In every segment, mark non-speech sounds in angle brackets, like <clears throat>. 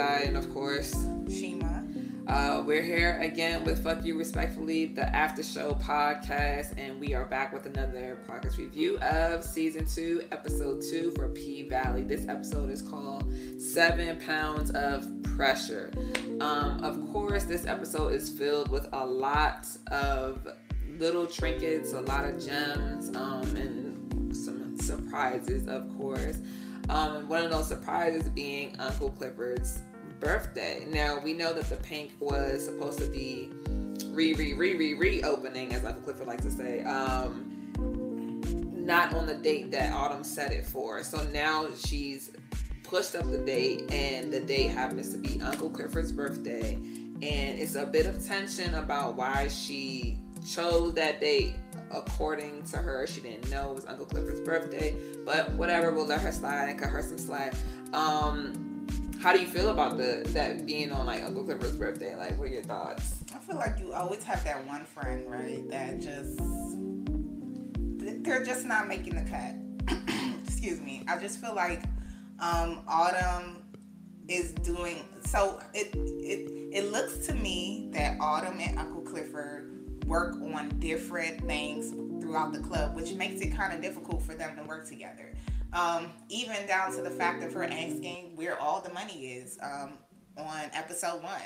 y'all? It's your girl Mind Desire, and of course, Shima. Uh, we're here again with Fuck You Respectfully, the after show podcast, and we are back with another podcast review of season two, episode two for P Valley. This episode is called Seven Pounds of Pressure. Um, of course, this episode is filled with a lot of little trinkets, a lot of gems, um, and some surprises, of course. Um, one of those surprises being Uncle Clifford's birthday. Now we know that the Pynk was supposed to be re re re re reopening, as Uncle Clifford likes to say. Um, not on the date that Autumn set it for. So now she's pushed up the date, and the date happens to be Uncle Clifford's birthday, and it's a bit of tension about why she chose that date. According to her, she didn't know it was Uncle Clifford's birthday, but whatever, we'll let her slide and cut her some slack. Um, how do you feel about the that being on like Uncle Clifford's birthday? Like, what are your thoughts? I feel like you always have that one friend, right? That just they're just not making the cut. <clears throat> Excuse me. I just feel like um, Autumn is doing so. It it it looks to me that Autumn and Uncle Clifford work on different things throughout the club, which makes it kind of difficult for them to work together. Um, even down to the fact of her asking where all the money is um, on episode one.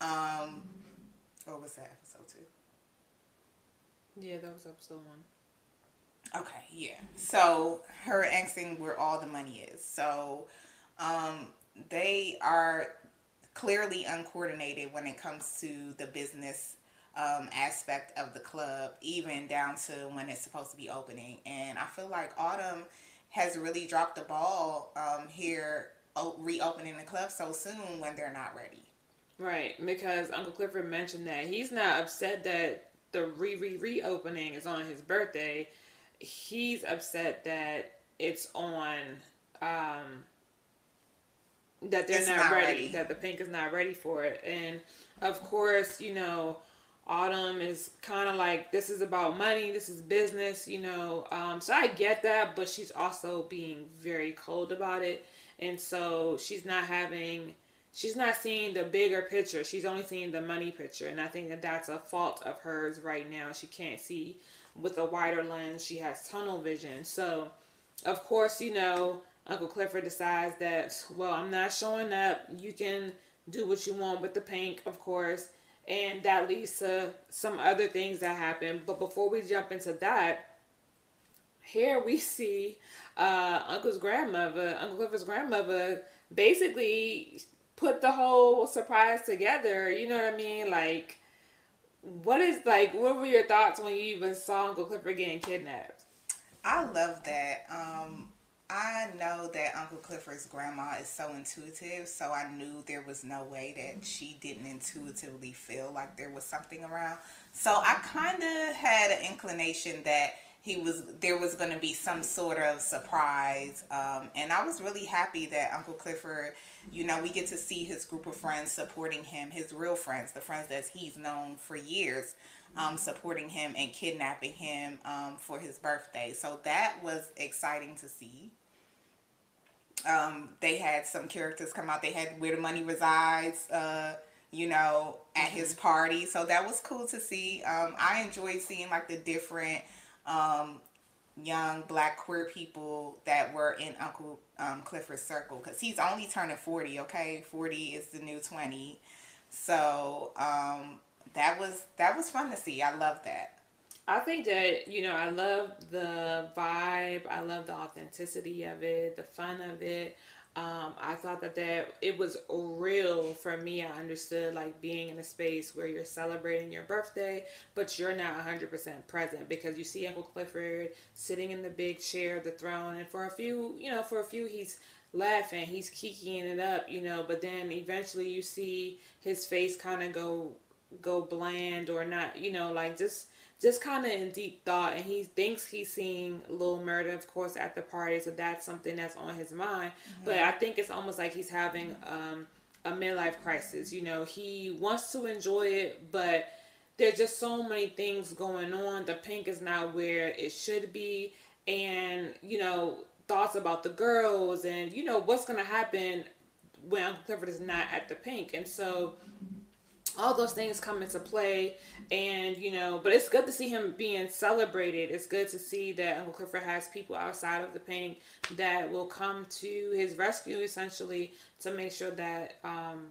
Um, what was that episode two? Yeah, that was episode one. Okay, yeah. So her asking where all the money is. So um, they are clearly uncoordinated when it comes to the business um, aspect of the club, even down to when it's supposed to be opening. And I feel like Autumn has really dropped the ball um, here reopening the club so soon when they're not ready. Right, because Uncle Clifford mentioned that he's not upset that the re re reopening is on his birthday. He's upset that it's on um that they're not, not ready, ready, that the Pynk is not ready for it. And of course, you know, Autumn is kind of like this is about money, this is business, you know. Um, so I get that, but she's also being very cold about it, and so she's not having, she's not seeing the bigger picture. She's only seeing the money picture, and I think that that's a fault of hers right now. She can't see with a wider lens. She has tunnel vision. So, of course, you know, Uncle Clifford decides that well, I'm not showing up. You can do what you want with the Pynk, of course and that leads to some other things that happen. But before we jump into that, here we see uh, Uncle's grandmother, Uncle Clifford's grandmother, basically put the whole surprise together. You know what I mean? Like, what is like? What were your thoughts when you even saw Uncle Clifford getting kidnapped? I love that. Um, I know that Uncle Clifford's grandma is so intuitive, so I knew there was no way that she didn't intuitively feel like there was something around. So I kind of had an inclination that he was there was going to be some sort of surprise, um, and I was really happy that Uncle Clifford, you know, we get to see his group of friends supporting him, his real friends, the friends that he's known for years um, supporting him and kidnapping him um, for his birthday. So that was exciting to see. Um, they had some characters come out. They had Where the Money Resides, uh, you know, at his mm-hmm. party. So that was cool to see. Um, I enjoyed seeing like the different um, young black queer people that were in Uncle um, Clifford's circle because he's only turning 40, okay? 40 is the new 20. So um, that was that was fun to see. I love that. I think that you know I love the vibe. I love the authenticity of it, the fun of it. Um, I thought that that it was real for me. I understood like being in a space where you're celebrating your birthday, but you're not 100% present because you see Uncle Clifford sitting in the big chair the throne, and for a few, you know, for a few he's laughing, he's kikiing it up, you know, but then eventually you see his face kind of go go bland or not, you know, like just just kind of in deep thought. And he thinks he's seeing Lil Murder of course at the party. So that's something that's on his mind. Mm-hmm. but i think it's almost like he's having um, a midlife crisis. You know he wants to enjoy it but there's just so many things going on. The Pynk is not where it should be. And you know thoughts about the girls and you know what's going to happen when Uncle Clifford is not at the Pynk. And so all those things come into play. And you know but it's good to see him being celebrated. It's good to see that uncle clifford has people outside of the Pynk that will come to his rescue essentially to make sure that um,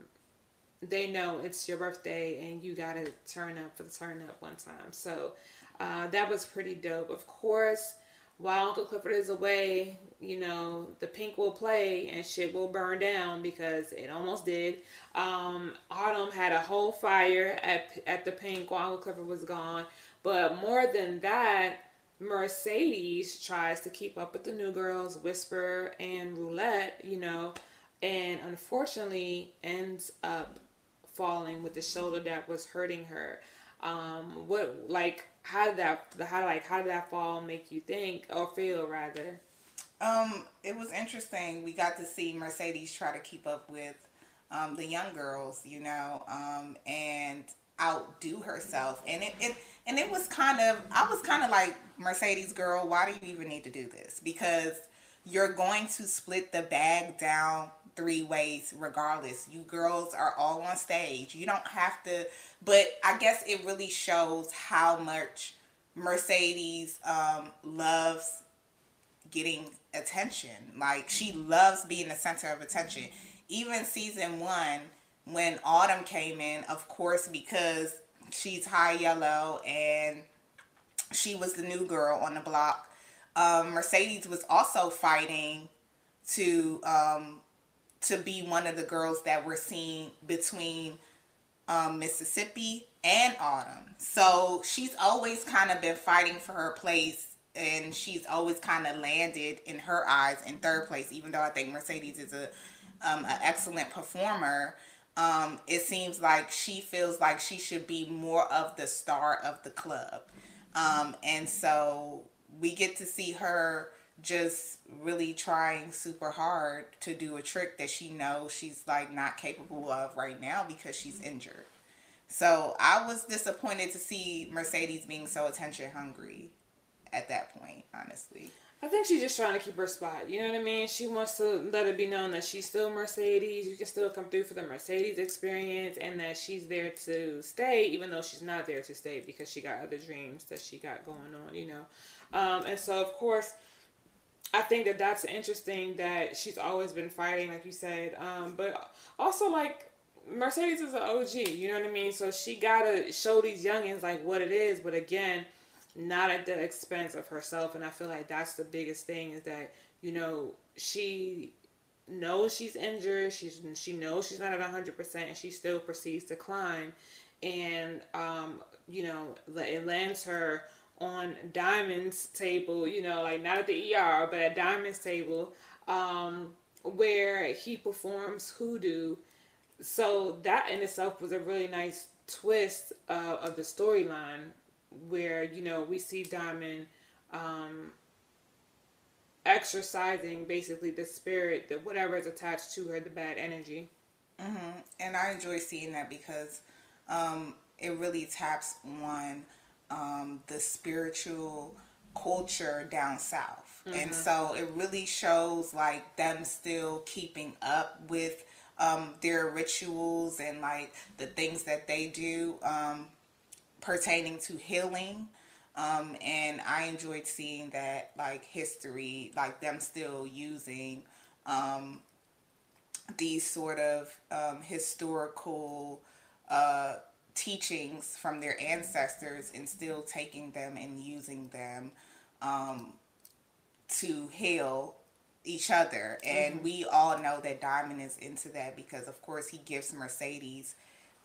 they know it's your birthday and you gotta turn up for the turn up one time. So uh, that was pretty dope. Of course while Uncle Clifford is away, you know, the Pynk will play and shit will burn down because it almost did. Um, Autumn had a whole fire at, at the Pynk while Clifford was gone. But more than that, Mercedes tries to keep up with the new girls, Whisper and Roulette, you know, and unfortunately ends up falling with the shoulder that was hurting her. Um, what like how did that how like how did that fall make you think or feel rather? Um, it was interesting. We got to see Mercedes try to keep up with um, the young girls, you know, um, and outdo herself. And it, it and it was kind of I was kind of like Mercedes girl, why do you even need to do this? Because you're going to split the bag down three ways regardless. You girls are all on stage. You don't have to but I guess it really shows how much Mercedes um, loves getting attention. Like she loves being the center of attention. Even season one, when Autumn came in, of course, because she's high yellow and she was the new girl on the block. Um, Mercedes was also fighting to um, to be one of the girls that were seen between um, Mississippi and Autumn. So she's always kind of been fighting for her place and she's always kind of landed in her eyes in third place, even though I think Mercedes is a um, an excellent performer. Um, it seems like she feels like she should be more of the star of the club. Um, and so we get to see her just really trying super hard to do a trick that she knows she's like not capable of right now because she's injured. So I was disappointed to see Mercedes being so attention hungry at that honestly. I think she's just trying to keep her spot. You know what I mean? She wants to let it be known that she's still Mercedes. You can still come through for the Mercedes experience and that she's there to stay, even though she's not there to stay because she got other dreams that she got going on, you know? Um, and so, of course, I think that that's interesting that she's always been fighting, like you said. Um, but also, like, Mercedes is an OG, you know what I mean? So she gotta show these youngins like what it is, but again, not at the expense of herself. And I feel like that's the biggest thing is that you know she knows she's injured. She's she knows she's not at hundred percent, and she still proceeds to climb. And um, you know, it lands her on Diamond's table. You know, like not at the ER, but at Diamond's table, um, where he performs hoodoo so that in itself was a really nice twist uh, of the storyline where you know we see diamond um, exercising basically the spirit that whatever is attached to her the bad energy mm-hmm. and i enjoy seeing that because um, it really taps on um, the spiritual culture down south mm-hmm. and so it really shows like them still keeping up with um, their rituals and like the things that they do um, pertaining to healing. Um, and I enjoyed seeing that like history, like them still using um, these sort of um, historical uh, teachings from their ancestors and still taking them and using them um, to heal each other. And mm-hmm. we all know that Diamond is into that because, of course, he gives Mercedes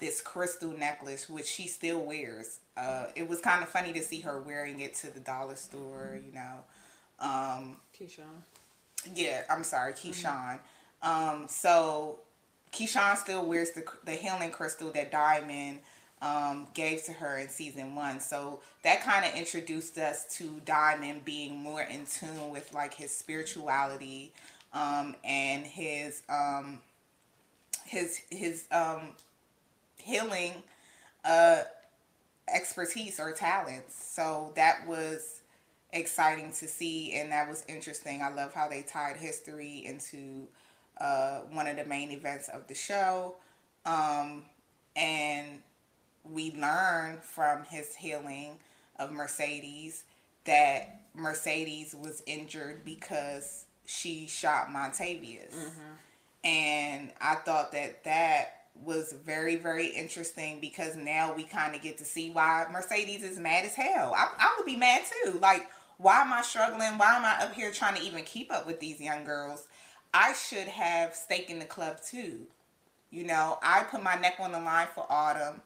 this crystal necklace, which she still wears. Uh, it was kind of funny to see her wearing it to the dollar store, you know. Um, Keyshawn. Yeah, I'm sorry, mm-hmm. Keyshawn. Mm-hmm. Um, so Keyshawn still wears the the healing crystal that Diamond um, gave to her in season one. So that kind of introduced us to Diamond being more in tune with like his spirituality um, and his um, his his um, healing uh, expertise or talents. So that was exciting to see, and that was interesting. I love how they tied history into uh, one of the main events of the show. Um, and we learn from his healing of Mercedes that Mercedes was injured because she shot Montavious. Mm-hmm. And I thought that that was very, very interesting because now we kind of get to see why Mercedes is mad as hell. I, would be mad too. Like, why am I struggling? Why am I up here trying to even keep up with these young girls? I should have stake in the club too. You know, I put my neck on the line for Autumn.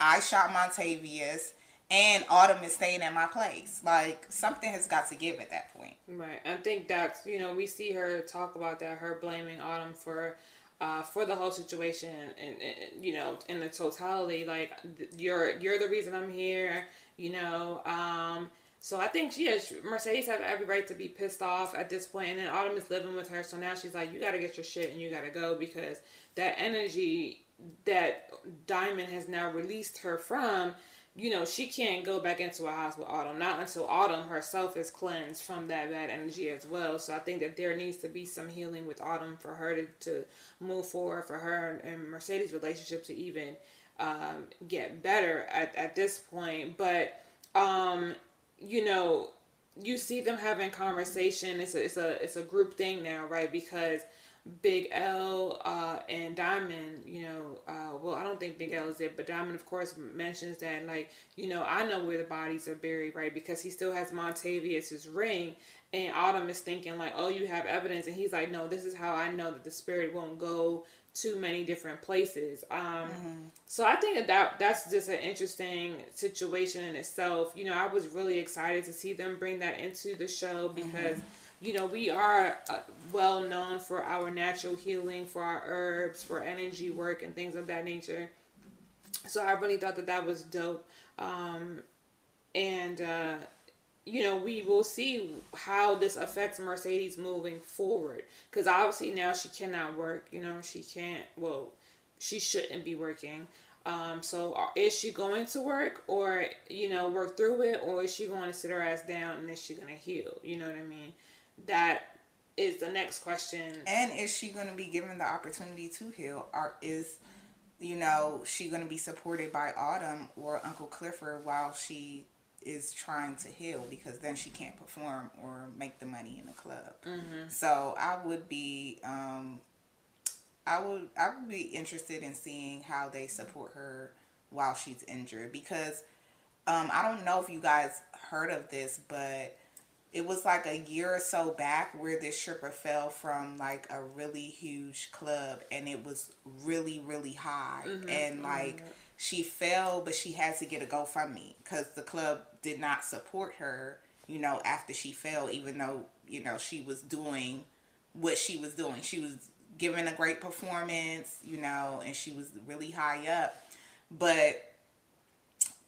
I shot Montavious, and Autumn is staying at my place. Like something has got to give at that point. Right. I think that's you know we see her talk about that her blaming Autumn for uh, for the whole situation and, and, you know in the totality like you're you're the reason I'm here you know um so I think she has Mercedes have every right to be pissed off at this point and then Autumn is living with her so now she's like you got to get your shit and you got to go because that energy that Diamond has now released her from you know, she can't go back into a house with Autumn, not until Autumn herself is cleansed from that bad energy as well. So I think that there needs to be some healing with Autumn for her to, to move forward, for her and Mercedes' relationship to even um, get better at, at this point. But, um, you know, you see them having conversation. It's a, it's a, it's a group thing now, right? Because Big L uh, and Diamond, you know, uh, well, I don't think Big L is it, but Diamond, of course, mentions that, like, you know, I know where the bodies are buried, right? Because he still has Montavious' ring. And Autumn is thinking, like, oh, you have evidence. And he's like, no, this is how I know that the spirit won't go too many different places. Um, mm-hmm. So I think that, that that's just an interesting situation in itself. You know, I was really excited to see them bring that into the show because. Mm-hmm you know, we are uh, well known for our natural healing, for our herbs, for energy work, and things of that nature. So I really thought that that was dope. Um, and, uh, you know, we will see how this affects Mercedes moving forward. Because obviously now she cannot work. You know, she can't, well, she shouldn't be working. Um, so uh, is she going to work or, you know, work through it or is she going to sit her ass down and is she going to heal? You know what I mean? That is the next question. And is she going to be given the opportunity to heal? Or is, you know, she going to be supported by Autumn or Uncle Clifford while she is trying to heal? Because then she can't perform or make the money in the club. Mm-hmm. So I would be, um, I would, I would be interested in seeing how they support her while she's injured because um, I don't know if you guys heard of this, but it was like a year or so back where this stripper fell from like a really huge club and it was really really high mm-hmm. and like mm-hmm. she fell but she had to get a GoFundMe because the club did not support her you know after she fell even though you know she was doing what she was doing she was giving a great performance you know and she was really high up but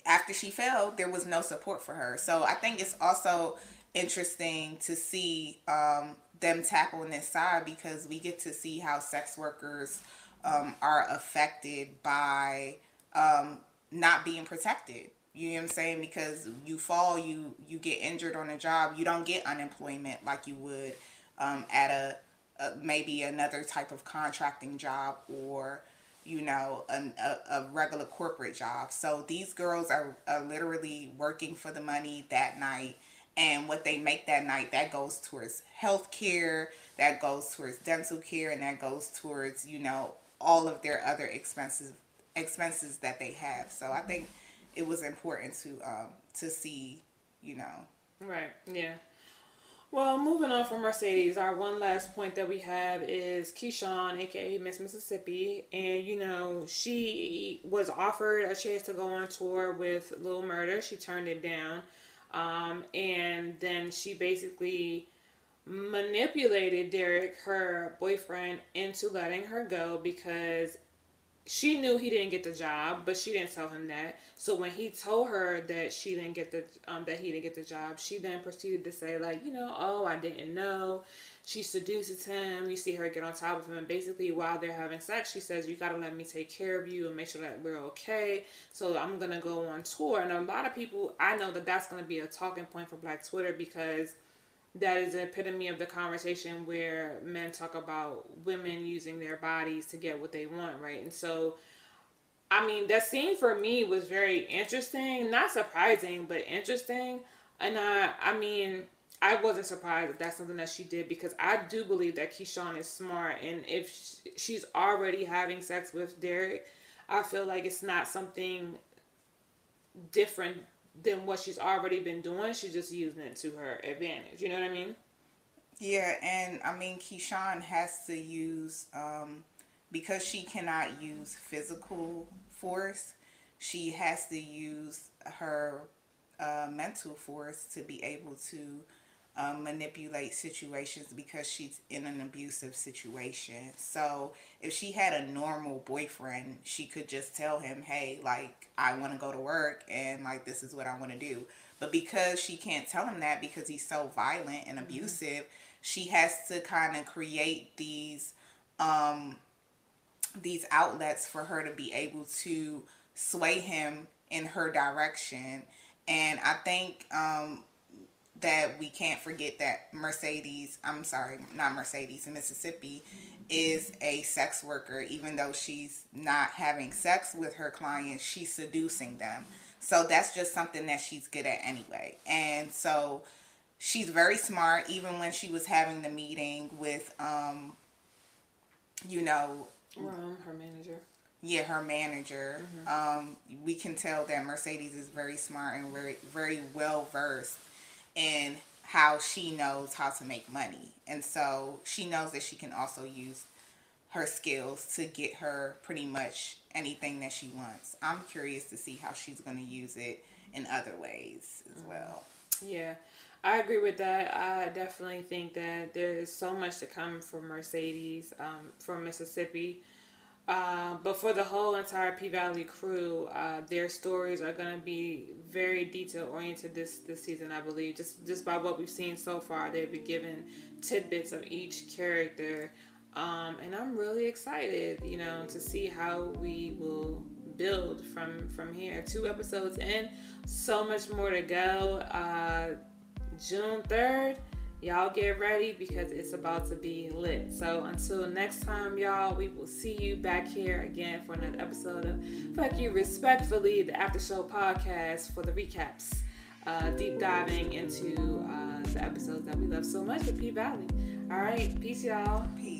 after she fell there was no support for her so i think it's also interesting to see um, them tackle on this side because we get to see how sex workers um, are affected by um, not being protected. You know what I'm saying? Because you fall, you you get injured on a job, you don't get unemployment like you would um, at a, a, maybe another type of contracting job or you know an, a, a regular corporate job. So these girls are, are literally working for the money that night. And what they make that night that goes towards health care that goes towards dental care and that goes towards you know all of their other expenses expenses that they have. So i think it was important to um to see you know. Right. Yeah well, moving on from Mercedes, our one last point that we have is Keyshawn, aka Miss Mississippi, and you know she was offered a chance to go on tour with Lil Murder. She turned it down. Um, and then she basically manipulated Derek, her boyfriend, into letting her go because she knew he didn't get the job, but she didn't tell him that. So when he told her that she didn't get the um, that he didn't get the job, she then proceeded to say like, you know, oh, I didn't know she seduces him. You see her get on top of him. And basically, while they're having sex, she says, You got to let me take care of you and make sure that we're okay. So I'm to go on tour. And a lot of people, I know that that's to be a talking point for Black Twitter because that is the epitome of the conversation where men talk about women using their bodies to get what they want, right? And so, I mean, that scene for me was very interesting, not surprising, but interesting. And I, I mean, I wasn't surprised that that's something that she did because I do believe that Keyshawn is smart, and if she's already having sex with Derek, I feel like it's not something different than what she's already been doing. She's just using it to her advantage. You know what I mean? Yeah, and I mean Keyshawn has to use um, because she cannot use physical force. She has to use her uh, mental force to be able to um, manipulate situations because she's in an abusive situation. So if she had a normal boyfriend, she could just tell him, hey, like, I want to go to work and, like, this is what I want to do. But because she can't tell him that because he's so violent and mm-hmm. abusive, mm-hmm. she has to kind of create these um these outlets for her to be able to sway him in her direction. And I think um that we can't forget that Mercedes, I'm sorry, not Mercedes, in Mississippi, is a sex worker. Even though she's not having sex with her clients, she's seducing them. So that's just something that she's good at anyway. And so she's very smart, even when she was having the meeting with, um, you know, Ron, her manager. Yeah, her manager. Mm-hmm. Um, we can tell that Mercedes is very smart and very, very well versed in how she knows how to make money. And so she knows that she can also use her skills to get her pretty much anything that she wants. I'm curious to see how she's going to use it in other ways as mm-hmm. well. Yeah. I agree with that. I definitely think that there's so much to come from Mercedes um, from Mississippi. Uh, but for the whole entire P Valley crew, uh, their stories are going to be very detail oriented this this season, I believe. Just just by what we've seen so far, they've been given tidbits of each character, um, and I'm really excited, you know, to see how we will build from from here. Two episodes in, so much more to go. Uh, June third Y'all get ready because it's about to be lit. So until next time, y'all, we will see you back here again for another episode of Fuck You Respectfully, the After Show podcast for the recaps. Uh, deep diving into uh, the episodes that we love so much with P Valley. All right, peace, y'all. Peace.